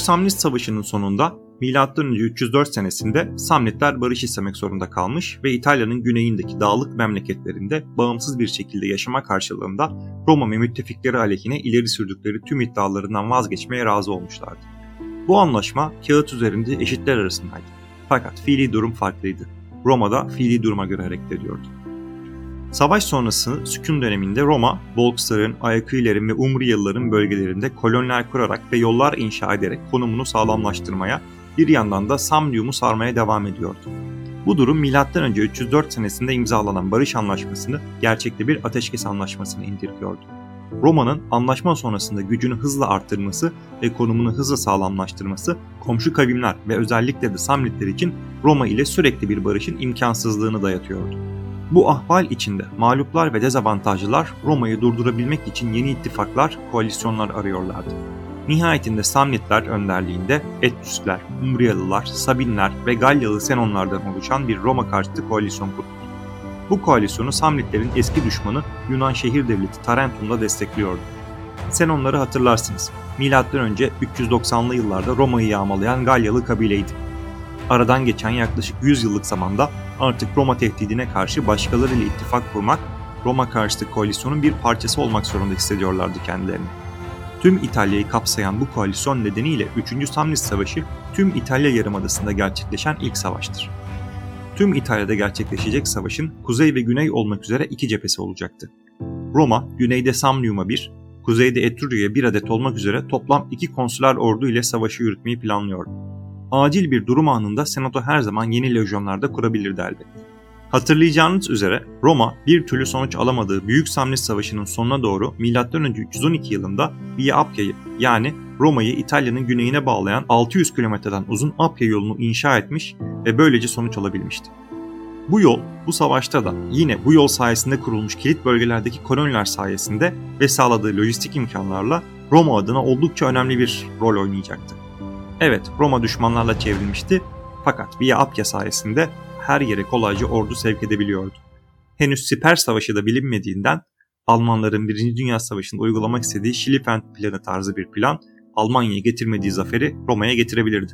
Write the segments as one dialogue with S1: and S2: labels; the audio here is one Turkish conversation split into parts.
S1: Büyük Samnit Savaşı'nın sonunda M.Ö. 304 senesinde Samnitler barış istemek zorunda kalmış ve İtalya'nın güneyindeki dağlık memleketlerinde bağımsız bir şekilde yaşama karşılığında Roma ve müttefikleri aleyhine ileri sürdükleri tüm iddialarından vazgeçmeye razı olmuşlardı. Bu anlaşma kağıt üzerinde eşitler arasındaydı. Fakat fiili durum farklıydı. Roma'da fiili duruma göre hareket ediyordu. Savaş sonrası sükun döneminde Roma, Volksların, Ayaküilerin ve Umbriyalıların bölgelerinde koloniler kurarak ve yollar inşa ederek konumunu sağlamlaştırmaya, bir yandan da Samnium'u sarmaya devam ediyordu. Bu durum M.Ö. 304 senesinde imzalanan barış anlaşmasını gerçekte bir ateşkes anlaşmasını indirgiyordu. Roma'nın anlaşma sonrasında gücünü hızla arttırması ve konumunu hızla sağlamlaştırması komşu kavimler ve özellikle de Samnitler için Roma ile sürekli bir barışın imkansızlığını dayatıyordu. Bu ahval içinde mağluplar ve dezavantajlılar Roma'yı durdurabilmek için yeni ittifaklar, koalisyonlar arıyorlardı. Nihayetinde Samnitler önderliğinde Etrüskler, Umbriyalılar, Sabinler ve Galyalı Senonlardan oluşan bir Roma karşıtı koalisyon kurdu. Bu koalisyonu Samnitlerin eski düşmanı Yunan şehir devleti Tarentum'da destekliyordu. Senonları hatırlarsınız. M.Ö. 390'lı yıllarda Roma'yı yağmalayan Galyalı kabileydi. Aradan geçen yaklaşık 100 yıllık zamanda artık Roma tehdidine karşı başkalarıyla ittifak kurmak, Roma karşıtı koalisyonun bir parçası olmak zorunda hissediyorlardı kendilerini. Tüm İtalya'yı kapsayan bu koalisyon nedeniyle 3. Samnis Savaşı tüm İtalya Yarımadası'nda gerçekleşen ilk savaştır. Tüm İtalya'da gerçekleşecek savaşın kuzey ve güney olmak üzere iki cephesi olacaktı. Roma, güneyde Samnium'a bir, kuzeyde Etrurya'ya bir adet olmak üzere toplam iki konsüler ordu ile savaşı yürütmeyi planlıyordu. Acil bir durum anında Senato her zaman yeni lejyonlarda kurabilirdi elbette. Hatırlayacağınız üzere Roma bir türlü sonuç alamadığı Büyük Samnis Savaşı'nın sonuna doğru M.Ö. 312 yılında Via Appia'yı yani Roma'yı İtalya'nın güneyine bağlayan 600 kilometreden uzun Appia yolunu inşa etmiş ve böylece sonuç alabilmişti. Bu yol bu savaşta da yine bu yol sayesinde kurulmuş kilit bölgelerdeki koloniler sayesinde ve sağladığı lojistik imkanlarla Roma adına oldukça önemli bir rol oynayacaktı. Evet Roma düşmanlarla çevrilmişti fakat Via Appia sayesinde her yere kolayca ordu sevk edebiliyordu. Henüz Siper Savaşı da bilinmediğinden Almanların 1. Dünya Savaşı'nda uygulamak istediği Schlieffen planı tarzı bir plan Almanya'ya getirmediği zaferi Roma'ya getirebilirdi.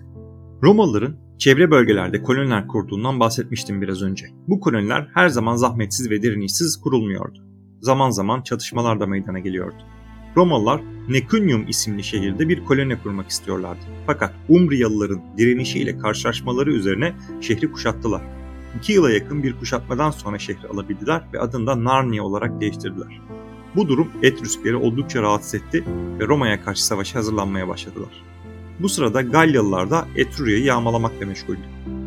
S1: Romalıların çevre bölgelerde koloniler kurduğundan bahsetmiştim biraz önce. Bu koloniler her zaman zahmetsiz ve direnişsiz kurulmuyordu. Zaman zaman çatışmalar da meydana geliyordu. Romalılar Necunium isimli şehirde bir koloni kurmak istiyorlardı. Fakat Umbriyalıların direnişiyle karşılaşmaları üzerine şehri kuşattılar. İki yıla yakın bir kuşatmadan sonra şehri alabildiler ve adını da Narnia olarak değiştirdiler. Bu durum Etrüskleri oldukça rahatsız etti ve Roma'ya karşı savaşa hazırlanmaya başladılar. Bu sırada Galyalılar da Etrurya'yı yağmalamakla meşguldü.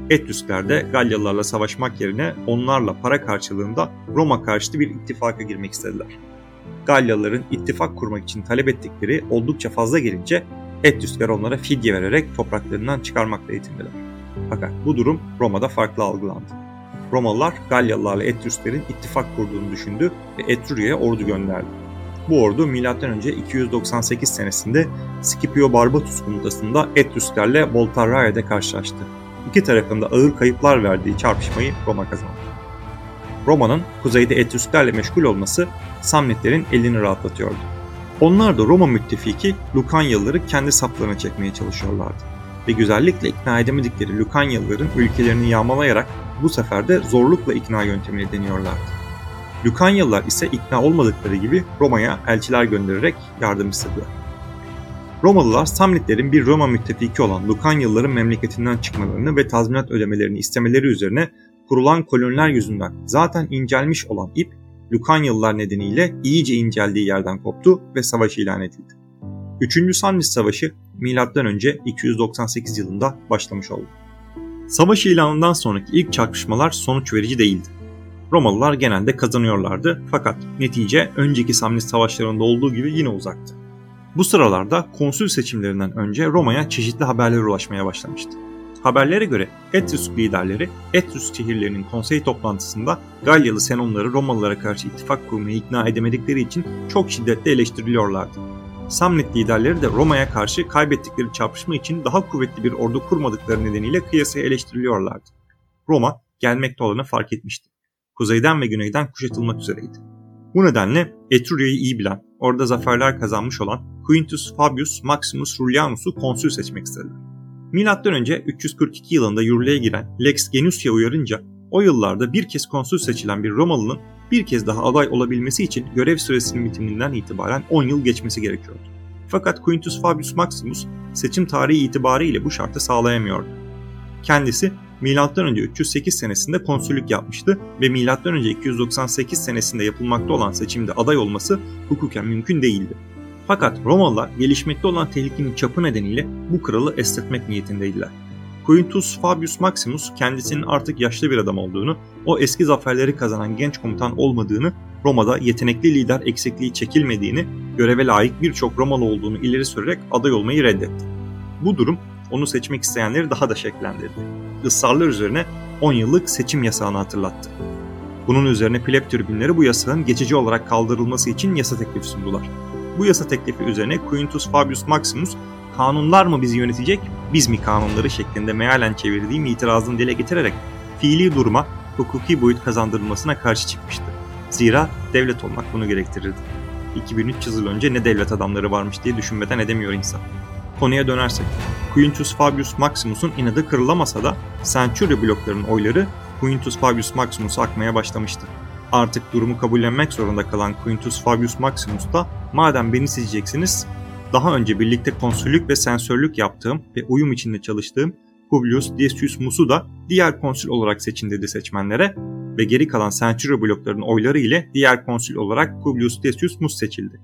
S1: Etrüskler de Galyalılarla savaşmak yerine onlarla para karşılığında Roma karşıtı bir ittifaka girmek istediler. Galyalıların ittifak kurmak için talep ettikleri oldukça fazla gelince Etrüskler onlara fidye vererek topraklarından çıkarmakla yetindiler. Fakat bu durum Roma'da farklı algılandı. Romalılar Galyalılarla Etrüsklerin ittifak kurduğunu düşündü ve Etrurya'ya ordu gönderdi. Bu ordu M.Ö. 298 senesinde Scipio Barbatus komutasında Etrüsklerle Volterraia'da karşılaştı. İki tarafında ağır kayıplar verdiği çarpışmayı Roma kazandı. Roma'nın kuzeyde Etrüsklerle meşgul olması Samnitlerin elini rahatlatıyordu. Onlar da Roma müttefiki Lukanyalıları kendi saplarına çekmeye çalışıyorlardı. Ve güzellikle ikna edemedikleri Lukanyalıların ülkelerini yağmalayarak bu sefer de zorlukla ikna yöntemini deniyorlardı. Lukanyalılar ise ikna olmadıkları gibi Roma'ya elçiler göndererek yardım istediler. Romalılar Samnitlerin bir Roma müttefiki olan Lukanyalıların memleketinden çıkmalarını ve tazminat ödemelerini istemeleri üzerine kurulan koloniler yüzünden zaten incelmiş olan ip Lukanyalılar nedeniyle iyice inceldiği yerden koptu ve savaş ilan edildi. 3. Samnis Savaşı M.Ö. 298 yılında başlamış oldu. Savaş ilanından sonraki ilk çarpışmalar sonuç verici değildi. Romalılar genelde kazanıyorlardı fakat netice önceki Samnis savaşlarında olduğu gibi yine uzaktı. Bu sıralarda konsül seçimlerinden önce Roma'ya çeşitli haberler ulaşmaya başlamıştı. Haberlere göre Etrüsk liderleri Etrüsk şehirlerinin konsey toplantısında Galyalı Senonları Romalılara karşı ittifak kurmaya ikna edemedikleri için çok şiddetle eleştiriliyorlardı. Samnit liderleri de Roma'ya karşı kaybettikleri çarpışma için daha kuvvetli bir ordu kurmadıkları nedeniyle kıyasaya eleştiriliyorlardı. Roma gelmekte olanı fark etmişti. Kuzeyden ve güneyden kuşatılmak üzereydi. Bu nedenle Etrurya'yı iyi bilen, orada zaferler kazanmış olan Quintus Fabius Maximus Rullianus'u konsül seçmek istediler. Önce 342 yılında yürürlüğe giren Lex Genusia uyarınca o yıllarda bir kez konsül seçilen bir Romalı'nın bir kez daha aday olabilmesi için görev süresinin bitiminden itibaren 10 yıl geçmesi gerekiyordu. Fakat Quintus Fabius Maximus seçim tarihi itibariyle bu şartı sağlayamıyordu. Kendisi M.Ö. 308 senesinde konsüllük yapmıştı ve M.Ö. 298 senesinde yapılmakta olan seçimde aday olması hukuken mümkün değildi. Fakat Romalılar gelişmekte olan tehlikenin çapı nedeniyle bu kralı estetmek niyetindeydiler. Quintus Fabius Maximus kendisinin artık yaşlı bir adam olduğunu, o eski zaferleri kazanan genç komutan olmadığını, Roma'da yetenekli lider eksikliği çekilmediğini, göreve layık birçok Romalı olduğunu ileri sürerek aday olmayı reddetti. Bu durum onu seçmek isteyenleri daha da şeklendirdi. Israrlar üzerine 10 yıllık seçim yasağını hatırlattı. Bunun üzerine pleb tribünleri bu yasağın geçici olarak kaldırılması için yasa teklifi sundular. Bu yasa teklifi üzerine Quintus Fabius Maximus kanunlar mı bizi yönetecek, biz mi kanunları şeklinde mealen çevirdiğim itirazını dile getirerek fiili duruma hukuki boyut kazandırılmasına karşı çıkmıştı. Zira devlet olmak bunu gerektirirdi. 2300 yıl önce ne devlet adamları varmış diye düşünmeden edemiyor insan. Konuya dönersek, Quintus Fabius Maximus'un inadı kırılamasa da Centuria bloklarının oyları Quintus Fabius Maximus'a akmaya başlamıştı. Artık durumu kabullenmek zorunda kalan Quintus Fabius Maximus da madem beni seçeceksiniz daha önce birlikte konsüllük ve sensörlük yaptığım ve uyum içinde çalıştığım Publius Decius Mus'u da diğer konsül olarak seçin dedi seçmenlere ve geri kalan Centuria bloklarının oyları ile diğer konsül olarak Publius Decius Mus seçildi.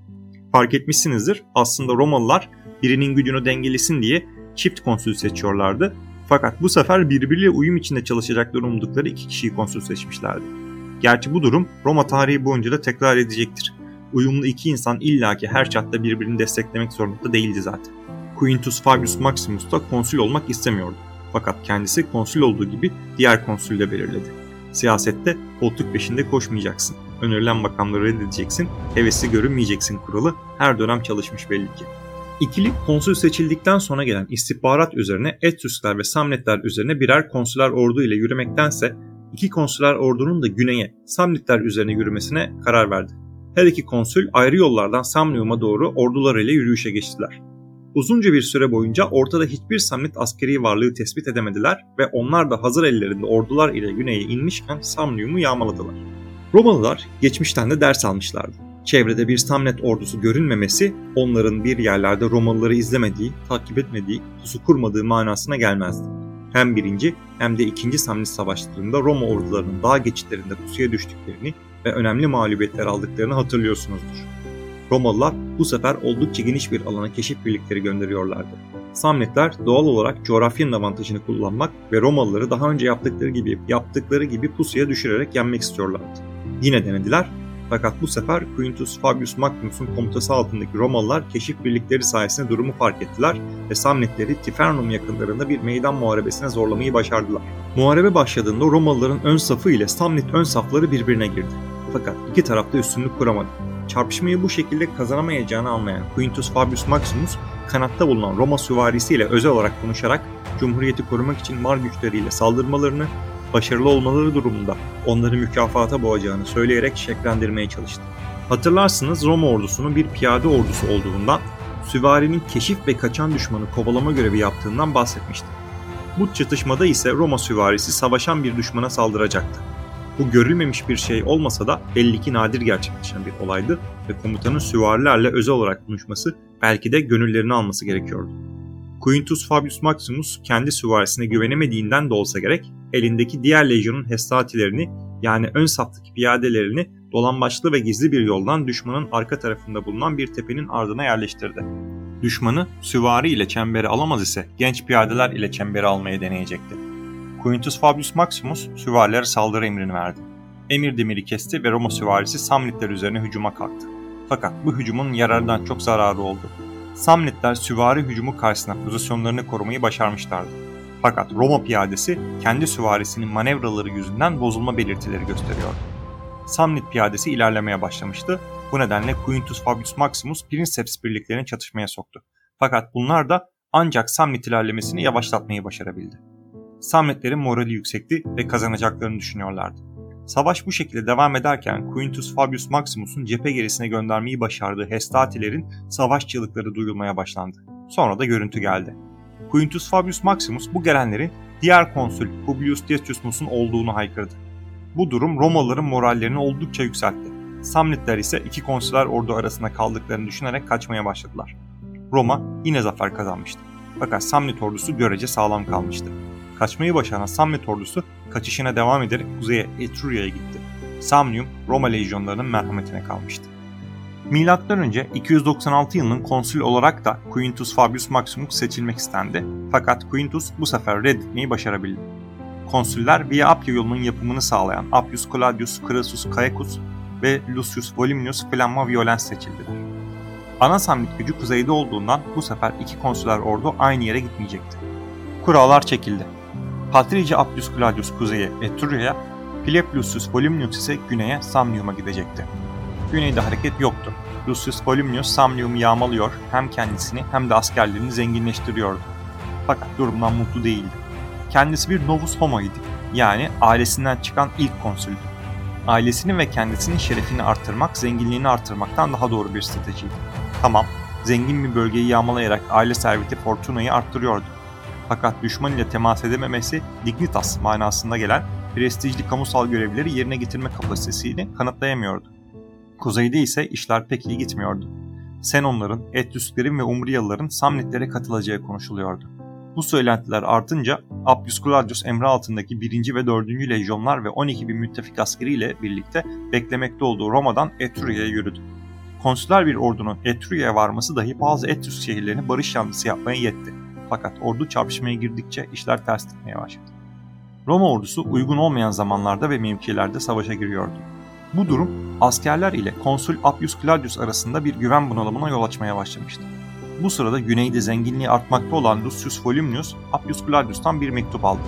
S1: Fark etmişsinizdir aslında Romalılar birinin gücünü dengelesin diye çift konsül seçiyorlardı. Fakat bu sefer birbiriyle uyum içinde çalışacakları umdukları iki kişiyi konsül seçmişlerdi. Gerçi bu durum Roma tarihi boyunca da tekrar edecektir uyumlu iki insan illaki her şartta birbirini desteklemek zorunda değildi zaten. Quintus Fabius Maximus da konsül olmak istemiyordu. Fakat kendisi konsül olduğu gibi diğer konsül de belirledi. Siyasette koltuk peşinde koşmayacaksın. Önerilen makamları reddedeceksin, hevesli görünmeyeceksin kuralı her dönem çalışmış belli ki. İkili konsül seçildikten sonra gelen istihbarat üzerine Etrüskler ve Samnitler üzerine birer konsüler ordu ile yürümektense iki konsüler ordunun da güneye Samnitler üzerine yürümesine karar verdi. Her iki konsül ayrı yollardan Samnium'a doğru ordularıyla yürüyüşe geçtiler. Uzunca bir süre boyunca ortada hiçbir Samnit askeri varlığı tespit edemediler ve onlar da hazır ellerinde ordular ile güneye inmişken Samnium'u yağmaladılar. Romalılar geçmişten de ders almışlardı. Çevrede bir Samnet ordusu görünmemesi onların bir yerlerde Romalıları izlemediği, takip etmediği, pusu kurmadığı manasına gelmezdi. Hem birinci hem de ikinci Samnit savaşlarında Roma ordularının dağ geçitlerinde pusuya düştüklerini ve önemli mağlubiyetler aldıklarını hatırlıyorsunuzdur. Romalılar bu sefer oldukça geniş bir alana keşif birlikleri gönderiyorlardı. Samnitler doğal olarak coğrafyanın avantajını kullanmak ve Romalıları daha önce yaptıkları gibi yaptıkları gibi pusuya düşürerek yenmek istiyorlardı. Yine denediler fakat bu sefer Quintus Fabius Maximus'un komutası altındaki Romalılar keşif birlikleri sayesinde durumu fark ettiler ve Samnitleri Tifernum yakınlarında bir meydan muharebesine zorlamayı başardılar. Muharebe başladığında Romalıların ön safı ile Samnit ön safları birbirine girdi. Fakat iki tarafta üstünlük kuramadı. Çarpışmayı bu şekilde kazanamayacağını anlayan Quintus Fabius Maximus, kanatta bulunan Roma süvarisiyle özel olarak konuşarak Cumhuriyeti korumak için mar güçleriyle saldırmalarını, başarılı olmaları durumunda onları mükafata boğacağını söyleyerek şeklendirmeye çalıştı. Hatırlarsınız Roma ordusunun bir piyade ordusu olduğundan, süvarinin keşif ve kaçan düşmanı kovalama görevi yaptığından bahsetmişti. Bu çatışmada ise Roma süvarisi savaşan bir düşmana saldıracaktı. Bu görülmemiş bir şey olmasa da belli ki nadir gerçekleşen bir olaydı ve komutanın süvarilerle özel olarak konuşması belki de gönüllerini alması gerekiyordu. Quintus Fabius Maximus kendi süvarisine güvenemediğinden de olsa gerek elindeki diğer lejyonun hestatilerini yani ön saftaki piyadelerini dolambaçlı ve gizli bir yoldan düşmanın arka tarafında bulunan bir tepenin ardına yerleştirdi. Düşmanı süvari ile çemberi alamaz ise genç piyadeler ile çemberi almaya deneyecekti. Quintus Fabius Maximus süvarilere saldırı emrini verdi. Emir demiri kesti ve Roma süvarisi Samnitler üzerine hücuma kalktı. Fakat bu hücumun yarardan çok zararı oldu. Samnitler süvari hücumu karşısında pozisyonlarını korumayı başarmışlardı. Fakat Roma piyadesi kendi süvarisinin manevraları yüzünden bozulma belirtileri gösteriyordu. Samnit piyadesi ilerlemeye başlamıştı. Bu nedenle Quintus Fabius Maximus Princeps birliklerini çatışmaya soktu. Fakat bunlar da ancak Samnit ilerlemesini yavaşlatmayı başarabildi. Samnitlerin morali yüksekti ve kazanacaklarını düşünüyorlardı. Savaş bu şekilde devam ederken Quintus Fabius Maximus'un cephe gerisine göndermeyi başardığı Hestatilerin savaş çığlıkları duyulmaya başlandı. Sonra da görüntü geldi. Quintus Fabius Maximus bu gelenlerin diğer konsül Publius Deciusmus'un olduğunu haykırdı. Bu durum Romalıların morallerini oldukça yükseltti. Samnitler ise iki konsüler ordu arasında kaldıklarını düşünerek kaçmaya başladılar. Roma yine zafer kazanmıştı. Fakat Samnit ordusu görece sağlam kalmıştı. Kaçmayı başaran Samnit ordusu kaçışına devam ederek kuzeye Etruria'ya gitti. Samnium Roma lejyonlarının merhametine kalmıştı. Önce 296 yılının konsül olarak da Quintus Fabius Maximus seçilmek istendi. Fakat Quintus bu sefer reddetmeyi başarabildi. Konsüller Via Appia yolunun yapımını sağlayan Appius Claudius Crassus Caecus ve Lucius Volumnius Flamma Violens seçildiler. Ana samlit gücü kuzeyde olduğundan bu sefer iki konsüler ordu aynı yere gitmeyecekti. Kurallar çekildi. Patrici Appius Claudius kuzeye Etruria'ya, Philip Lucius Volumnius ise güneye Samnium'a gidecekti. Güneyde hareket yoktu. Lucius Volumnius Samnium'u yağmalıyor, hem kendisini hem de askerlerini zenginleştiriyordu. Fakat durumdan mutlu değildi. Kendisi bir novus homo idi. Yani ailesinden çıkan ilk konsüldü. Ailesini ve kendisinin şerefini arttırmak, zenginliğini arttırmaktan daha doğru bir stratejiydi. Tamam, zengin bir bölgeyi yağmalayarak aile serveti Fortuna'yı arttırıyordu. Fakat düşman ile temas edememesi dignitas manasında gelen prestijli kamusal görevleri yerine getirme kapasitesini kanıtlayamıyordu. Kuzeyde ise işler pek iyi gitmiyordu. Senonların, Etrüsklerin ve Umbriyalıların Samnitlere katılacağı konuşuluyordu. Bu söylentiler artınca Appius Claudius emri altındaki 1. ve 4. lejyonlar ve 12 bin müttefik askeriyle birlikte beklemekte olduğu Roma'dan Etruria'ya yürüdü. Konsüler bir ordunun Etruria'ya varması dahi bazı Etrüsk şehirlerini barış yanlısı yapmaya yetti. Fakat ordu çarpışmaya girdikçe işler ters gitmeye başladı. Roma ordusu uygun olmayan zamanlarda ve mevkilerde savaşa giriyordu. Bu durum askerler ile konsül Appius Claudius arasında bir güven bunalımına yol açmaya başlamıştı. Bu sırada güneyde zenginliği artmakta olan Lucius Volumnius, Appius Claudius'tan bir mektup aldı.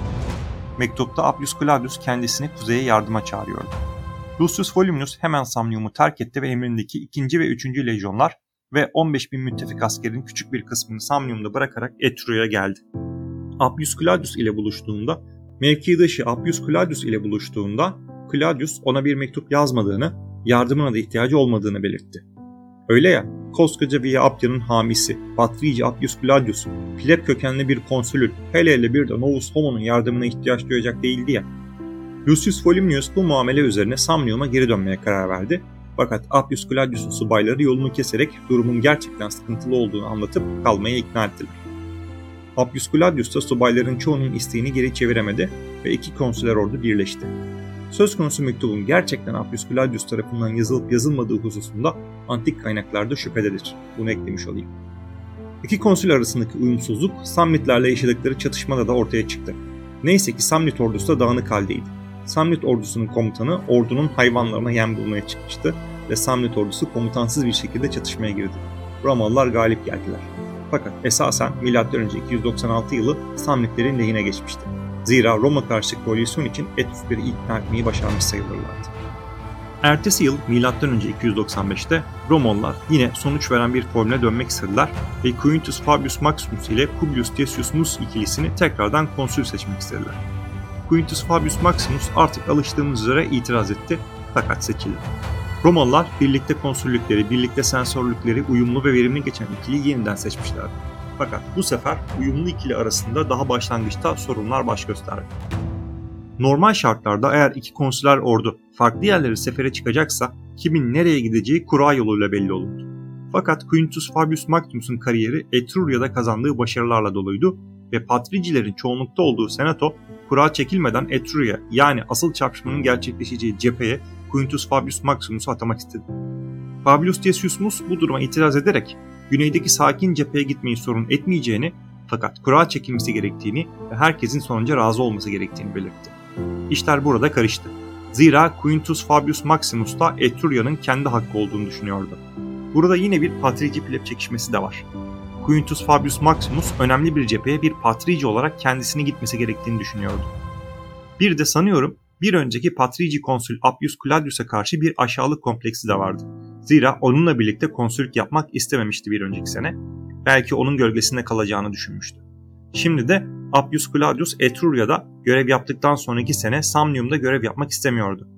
S1: Mektupta Appius Claudius kendisini kuzeye yardıma çağırıyordu. Lucius Volumnius hemen Samnium'u terk etti ve emrindeki 2. ve 3. lejyonlar ve 15 bin müttefik askerin küçük bir kısmını Samnium'da bırakarak Etruria'ya geldi. Appius Claudius ile buluştuğunda, mevkidaşı Appius Claudius ile buluştuğunda Claudius ona bir mektup yazmadığını, yardımına da ihtiyacı olmadığını belirtti. Öyle ya, koskoca Via Appia'nın hamisi, Patrici Appius Claudius, pleb kökenli bir konsülün, hele hele bir de Novus Homo'nun yardımına ihtiyaç duyacak değildi ya. Lucius Volumnius bu muamele üzerine Samnium'a geri dönmeye karar verdi. Fakat Appius Claudius'un subayları yolunu keserek durumun gerçekten sıkıntılı olduğunu anlatıp kalmaya ikna ettiler. Appius Claudius da subayların çoğunun isteğini geri çeviremedi ve iki konsüler ordu birleşti. Söz konusu mektubun gerçekten Appius Claudius tarafından yazılıp yazılmadığı hususunda antik kaynaklarda şüphededir. Bunu eklemiş olayım. İki konsül arasındaki uyumsuzluk Samnitlerle yaşadıkları çatışmada da ortaya çıktı. Neyse ki Samnit ordusu da dağınık haldeydi. Samnit ordusunun komutanı ordunun hayvanlarına yem bulmaya çıkmıştı ve Samnit ordusu komutansız bir şekilde çatışmaya girdi. Romalılar galip geldiler. Fakat esasen M.Ö. 296 yılı Samnitlerin lehine geçmişti. Zira Roma karşı koalisyon için Etrusleri ikna etmeyi başarmış sayılırlardı. Ertesi yıl M.Ö. 295'te Romalılar yine sonuç veren bir formüle dönmek istediler ve Quintus Fabius Maximus ile Publius Decius Mus ikilisini tekrardan konsül seçmek istediler. Quintus Fabius Maximus artık alıştığımız üzere itiraz etti fakat seçildi. Romalılar birlikte konsüllükleri, birlikte sensörlükleri uyumlu ve verimli geçen ikiliyi yeniden seçmişlerdi. Fakat bu sefer uyumlu ikili arasında daha başlangıçta sorunlar baş gösterdi. Normal şartlarda eğer iki konsüler ordu farklı yerlere sefere çıkacaksa kimin nereye gideceği kura yoluyla belli olurdu. Fakat Quintus Fabius Maximus'un kariyeri Etruria'da kazandığı başarılarla doluydu ve patricilerin çoğunlukta olduğu senato kura çekilmeden Etruria yani asıl çarpışmanın gerçekleşeceği cepheye Quintus Fabius Maximus'u atamak istedi. Fabius Decius bu duruma itiraz ederek güneydeki sakin cepheye gitmeyi sorun etmeyeceğini fakat kura çekilmesi gerektiğini ve herkesin sonuca razı olması gerektiğini belirtti. İşler burada karıştı. Zira Quintus Fabius Maximus da Etruria'nın kendi hakkı olduğunu düşünüyordu. Burada yine bir patrici pleb çekişmesi de var. Quintus Fabius Maximus önemli bir cepheye bir patrici olarak kendisine gitmesi gerektiğini düşünüyordu. Bir de sanıyorum bir önceki patrici konsül Appius Claudius'a karşı bir aşağılık kompleksi de vardı. Zira onunla birlikte konsülük yapmak istememişti bir önceki sene. Belki onun gölgesinde kalacağını düşünmüştü. Şimdi de Appius Claudius Etruria'da görev yaptıktan sonraki sene Samnium'da görev yapmak istemiyordu.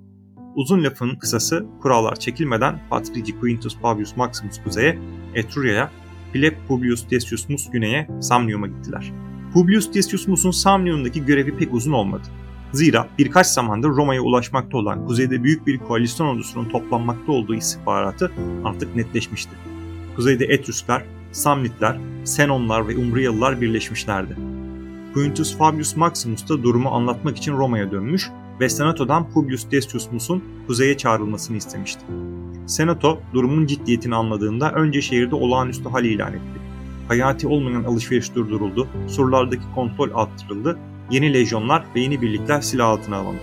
S1: Uzun lafın kısası kurallar çekilmeden Patrici Quintus Fabius Maximus kuzeye, Etruria'ya, Philip Publius Decius Mus güneye Samnium'a gittiler. Publius Decius Mus'un Samnium'daki görevi pek uzun olmadı. Zira birkaç zamandır Roma'ya ulaşmakta olan kuzeyde büyük bir koalisyon ordusunun toplanmakta olduğu istihbaratı artık netleşmişti. Kuzeyde Etrüskler, Samnitler, Senonlar ve Umbriyalılar birleşmişlerdi. Quintus Fabius Maximus da durumu anlatmak için Roma'ya dönmüş ve Senato'dan Publius Decius Mus'un kuzeye çağrılmasını istemişti. Senato durumun ciddiyetini anladığında önce şehirde olağanüstü hal ilan etti. Hayati olmayan alışveriş durduruldu, surlardaki kontrol arttırıldı, yeni lejyonlar ve yeni birlikler silah altına alındı.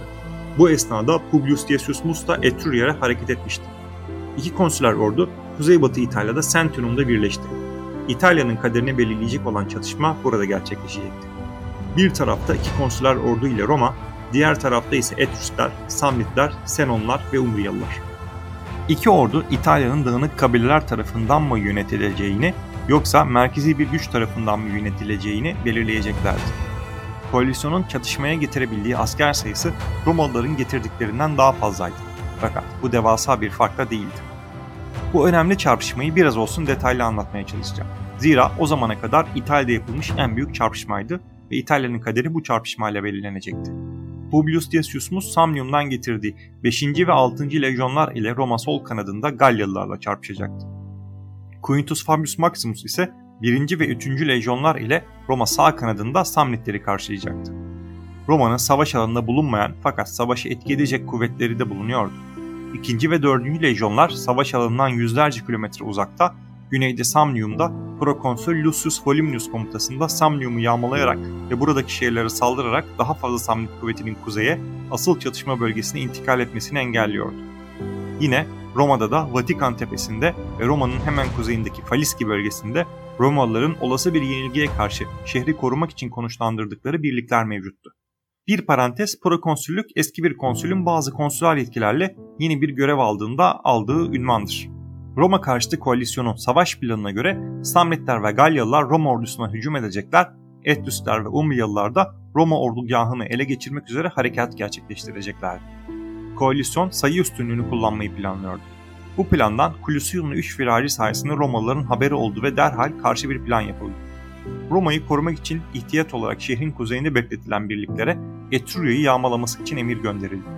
S1: Bu esnada Publius Decius Mus da Etruria'ya hareket etmişti. İki konsüler ordu Kuzeybatı İtalya'da Sentinum'da birleşti. İtalya'nın kaderini belirleyecek olan çatışma burada gerçekleşecekti. Bir tarafta iki konsüler ordu ile Roma, diğer tarafta ise Etrüskler, Samnitler, Senonlar ve Umbriyalılar. İki ordu İtalya'nın dağınık kabileler tarafından mı yönetileceğini yoksa merkezi bir güç tarafından mı yönetileceğini belirleyeceklerdi. Koalisyonun çatışmaya getirebildiği asker sayısı Romalıların getirdiklerinden daha fazlaydı. Fakat bu devasa bir fark da değildi. Bu önemli çarpışmayı biraz olsun detaylı anlatmaya çalışacağım. Zira o zamana kadar İtalya'da yapılmış en büyük çarpışmaydı ve İtalya'nın kaderi bu çarpışmayla belirlenecekti. Publius Decius Mus Samnium'dan getirdiği 5. ve 6. lejyonlar ile Roma sol kanadında Galyalılarla çarpışacaktı. Quintus Fabius Maximus ise 1. ve 3. lejyonlar ile Roma sağ kanadında Samnitleri karşılayacaktı. Roma'nın savaş alanında bulunmayan fakat savaşı etki edecek kuvvetleri de bulunuyordu. 2. ve 4. lejyonlar savaş alanından yüzlerce kilometre uzakta, güneyde Samnium'da Prokonsül Lucius Volumnius komutasında Samnium'u yağmalayarak ve buradaki şehirlere saldırarak daha fazla Samnit kuvvetinin kuzeye, asıl çatışma bölgesine intikal etmesini engelliyordu. Yine Roma'da da Vatikan tepesinde ve Roma'nın hemen kuzeyindeki Faliski bölgesinde Romalıların olası bir yenilgiye karşı şehri korumak için konuşlandırdıkları birlikler mevcuttu. Bir parantez prokonsüllük eski bir konsülün bazı konsüler yetkilerle yeni bir görev aldığında aldığı ünvandır. Roma karşıtı koalisyonun savaş planına göre Samnitler ve Galyalılar Roma ordusuna hücum edecekler, Etrüsler ve Umbriyalılar da Roma ordugahını ele geçirmek üzere harekat gerçekleştireceklerdi. Koalisyon sayı üstünlüğünü kullanmayı planlıyordu. Bu plandan Clusium'un 3 firari sayesinde Romalıların haberi oldu ve derhal karşı bir plan yapıldı. Roma'yı korumak için ihtiyat olarak şehrin kuzeyinde bekletilen birliklere Etruria'yı yağmalaması için emir gönderildi.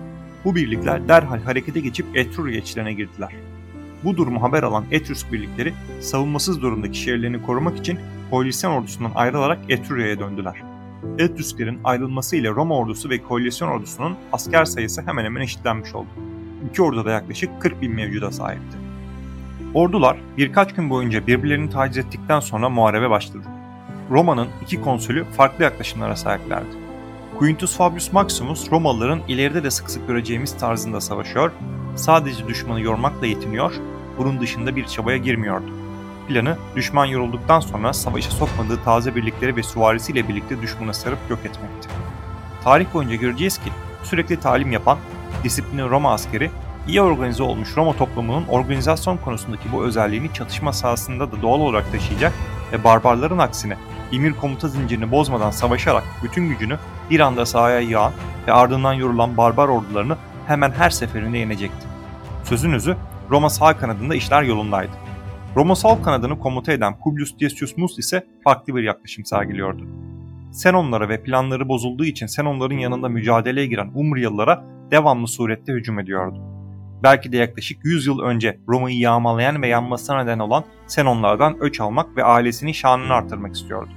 S1: Bu birlikler derhal harekete geçip Etruria içlerine girdiler. Bu durumu haber alan Etrüsk birlikleri savunmasız durumdaki şehirlerini korumak için koalisyon ordusundan ayrılarak Etruria'ya döndüler. Etrüsklerin ayrılması ile Roma ordusu ve koalisyon ordusunun asker sayısı hemen hemen eşitlenmiş oldu. İki ordu da yaklaşık 40 bin mevcuda sahipti. Ordular birkaç gün boyunca birbirlerini taciz ettikten sonra muharebe başladı. Roma'nın iki konsülü farklı yaklaşımlara sahiplerdi. Quintus Fabius Maximus Romalıların ileride de sık sık göreceğimiz tarzında savaşıyor, sadece düşmanı yormakla yetiniyor, bunun dışında bir çabaya girmiyordu. Planı düşman yorulduktan sonra savaşa sokmadığı taze birlikleri ve süvarisiyle birlikte düşmanı sarıp yok etmekti. Tarih boyunca göreceğiz ki sürekli talim yapan, disiplini Roma askeri, iyi organize olmuş Roma toplumunun organizasyon konusundaki bu özelliğini çatışma sahasında da doğal olarak taşıyacak ve barbarların aksine emir komuta zincirini bozmadan savaşarak bütün gücünü bir anda sahaya yağan ve ardından yorulan barbar ordularını hemen her seferinde yenecekti. Sözün özü Roma sağ kanadında işler yolundaydı. Roma sol kanadını komuta eden Publius Decius Mus ise farklı bir yaklaşım sergiliyordu. Senonlara ve planları bozulduğu için Senonların yanında mücadeleye giren Umbriyalılara devamlı surette hücum ediyordu. Belki de yaklaşık 100 yıl önce Roma'yı yağmalayan ve yanmasına neden olan Senonlardan öç almak ve ailesinin şanını artırmak istiyordu.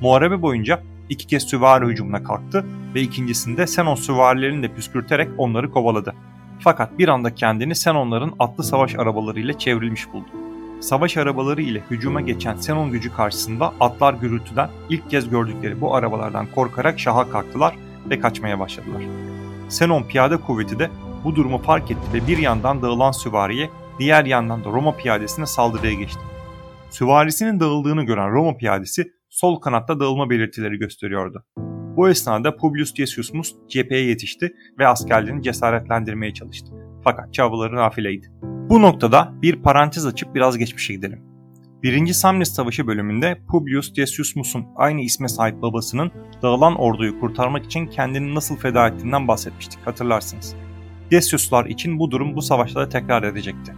S1: Muharebe boyunca iki kez süvari hücumuna kalktı ve ikincisinde Senon süvarilerini de püskürterek onları kovaladı. Fakat bir anda kendini Senonların atlı savaş arabalarıyla çevrilmiş buldu. Savaş arabaları ile hücuma geçen Senon gücü karşısında atlar gürültüden ilk kez gördükleri bu arabalardan korkarak şaha kalktılar ve kaçmaya başladılar. Senon piyade kuvveti de bu durumu fark etti ve bir yandan dağılan süvariye, diğer yandan da Roma piyadesine saldırıya geçti. Süvarisinin dağıldığını gören Roma piyadesi sol kanatta dağılma belirtileri gösteriyordu. Bu esnada Publius Decius Mus cepheye yetişti ve askerlerini cesaretlendirmeye çalıştı. Fakat çabaları nafileydi. Bu noktada bir parantez açıp biraz geçmişe gidelim. 1. Samnis Savaşı bölümünde Publius Decius Mus'un aynı isme sahip babasının dağılan orduyu kurtarmak için kendini nasıl feda ettiğinden bahsetmiştik hatırlarsınız. Deciuslar için bu durum bu savaşta da tekrar edecekti.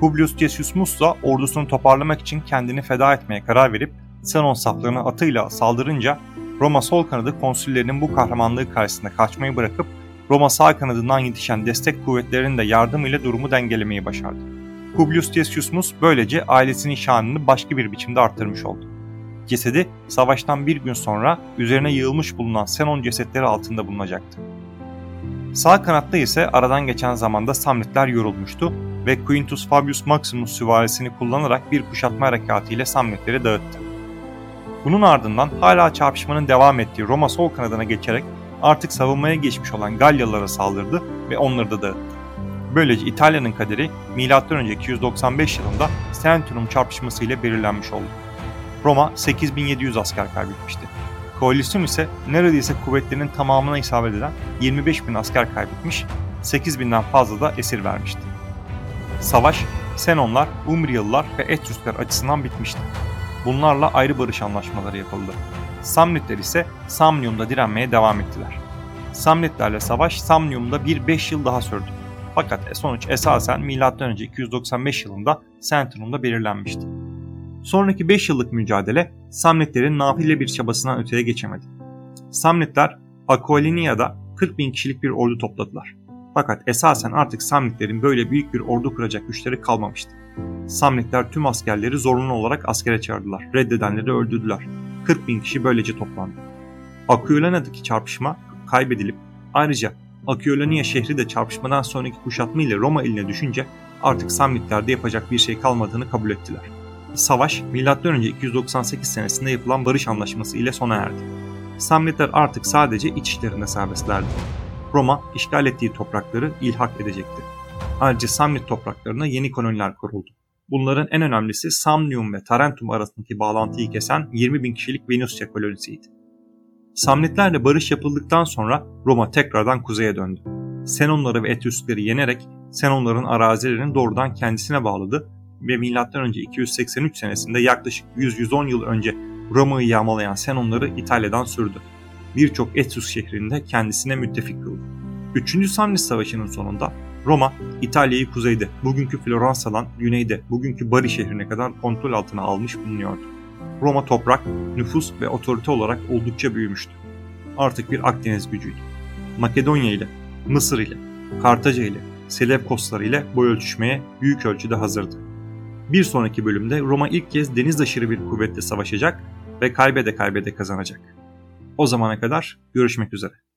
S1: Publius Decius Mus da ordusunu toparlamak için kendini feda etmeye karar verip Senon saflarına atıyla saldırınca Roma sol kanadı konsüllerinin bu kahramanlığı karşısında kaçmayı bırakıp Roma sağ kanadından yetişen destek kuvvetlerinin de yardımıyla durumu dengelemeyi başardı. Publius Decius Mus böylece ailesinin şanını başka bir biçimde arttırmış oldu. Cesedi savaştan bir gün sonra üzerine yığılmış bulunan Senon cesetleri altında bulunacaktı. Sağ kanatta ise aradan geçen zamanda Samnitler yorulmuştu ve Quintus Fabius Maximus süvarisini kullanarak bir kuşatma harekatı Samnitleri dağıttı. Bunun ardından hala çarpışmanın devam ettiği Roma sol kanadına geçerek artık savunmaya geçmiş olan Galyalılara saldırdı ve onları da dağıttı. Böylece İtalya'nın kaderi M.Ö. 295 yılında Centurion çarpışması ile belirlenmiş oldu. Roma 8700 asker kaybetmişti. Koalisyon ise neredeyse kuvvetlerinin tamamına isabet eden 25 bin asker kaybetmiş, 8 binden fazla da esir vermişti. Savaş, Senonlar, Umbriyalılar ve Etrüskler açısından bitmişti. Bunlarla ayrı barış anlaşmaları yapıldı. Samnitler ise Samnium'da direnmeye devam ettiler. Samnitlerle savaş Samnium'da bir 5 yıl daha sürdü. Fakat sonuç esasen M.Ö. 295 yılında Centrum'da belirlenmişti. Sonraki 5 yıllık mücadele Samnitlerin nafile bir çabasından öteye geçemedi. Samnitler Akolinia'da 40 bin kişilik bir ordu topladılar. Fakat esasen artık Samnitlerin böyle büyük bir ordu kuracak güçleri kalmamıştı. Samnitler tüm askerleri zorunlu olarak askere çağırdılar. Reddedenleri öldürdüler. 40 bin kişi böylece toplandı. Akyolana'daki çarpışma kaybedilip ayrıca Akyolania şehri de çarpışmadan sonraki kuşatma ile Roma eline düşünce artık Samnitlerde yapacak bir şey kalmadığını kabul ettiler. Savaş M.Ö. 298 senesinde yapılan barış anlaşması ile sona erdi. Samnitler artık sadece iç işlerinde serbestlerdi. Roma işgal ettiği toprakları ilhak edecekti. Ayrıca Samnit topraklarına yeni koloniler kuruldu. Bunların en önemlisi Samnium ve Tarentum arasındaki bağlantıyı kesen 20 bin kişilik Venusya kolonisiydi. Samnitlerle barış yapıldıktan sonra Roma tekrardan kuzeye döndü. Senonları ve Etrüskleri yenerek Senonların arazilerini doğrudan kendisine bağladı ve M.Ö. 283 senesinde yaklaşık 100-110 yıl önce Roma'yı yağmalayan Senonları İtalya'dan sürdü. Birçok Etrus şehrinde kendisine müttefik kıldı. 3. Samnis Savaşı'nın sonunda Roma, İtalya'yı kuzeyde, bugünkü Floransa'dan güneyde, bugünkü Bari şehrine kadar kontrol altına almış bulunuyordu. Roma toprak, nüfus ve otorite olarak oldukça büyümüştü. Artık bir Akdeniz gücüydü. Makedonya ile, Mısır ile, Kartaca ile, Selevkoslar ile boy ölçüşmeye büyük ölçüde hazırdı. Bir sonraki bölümde Roma ilk kez deniz aşırı bir kuvvetle savaşacak ve kaybede kaybede kazanacak. O zamana kadar görüşmek üzere.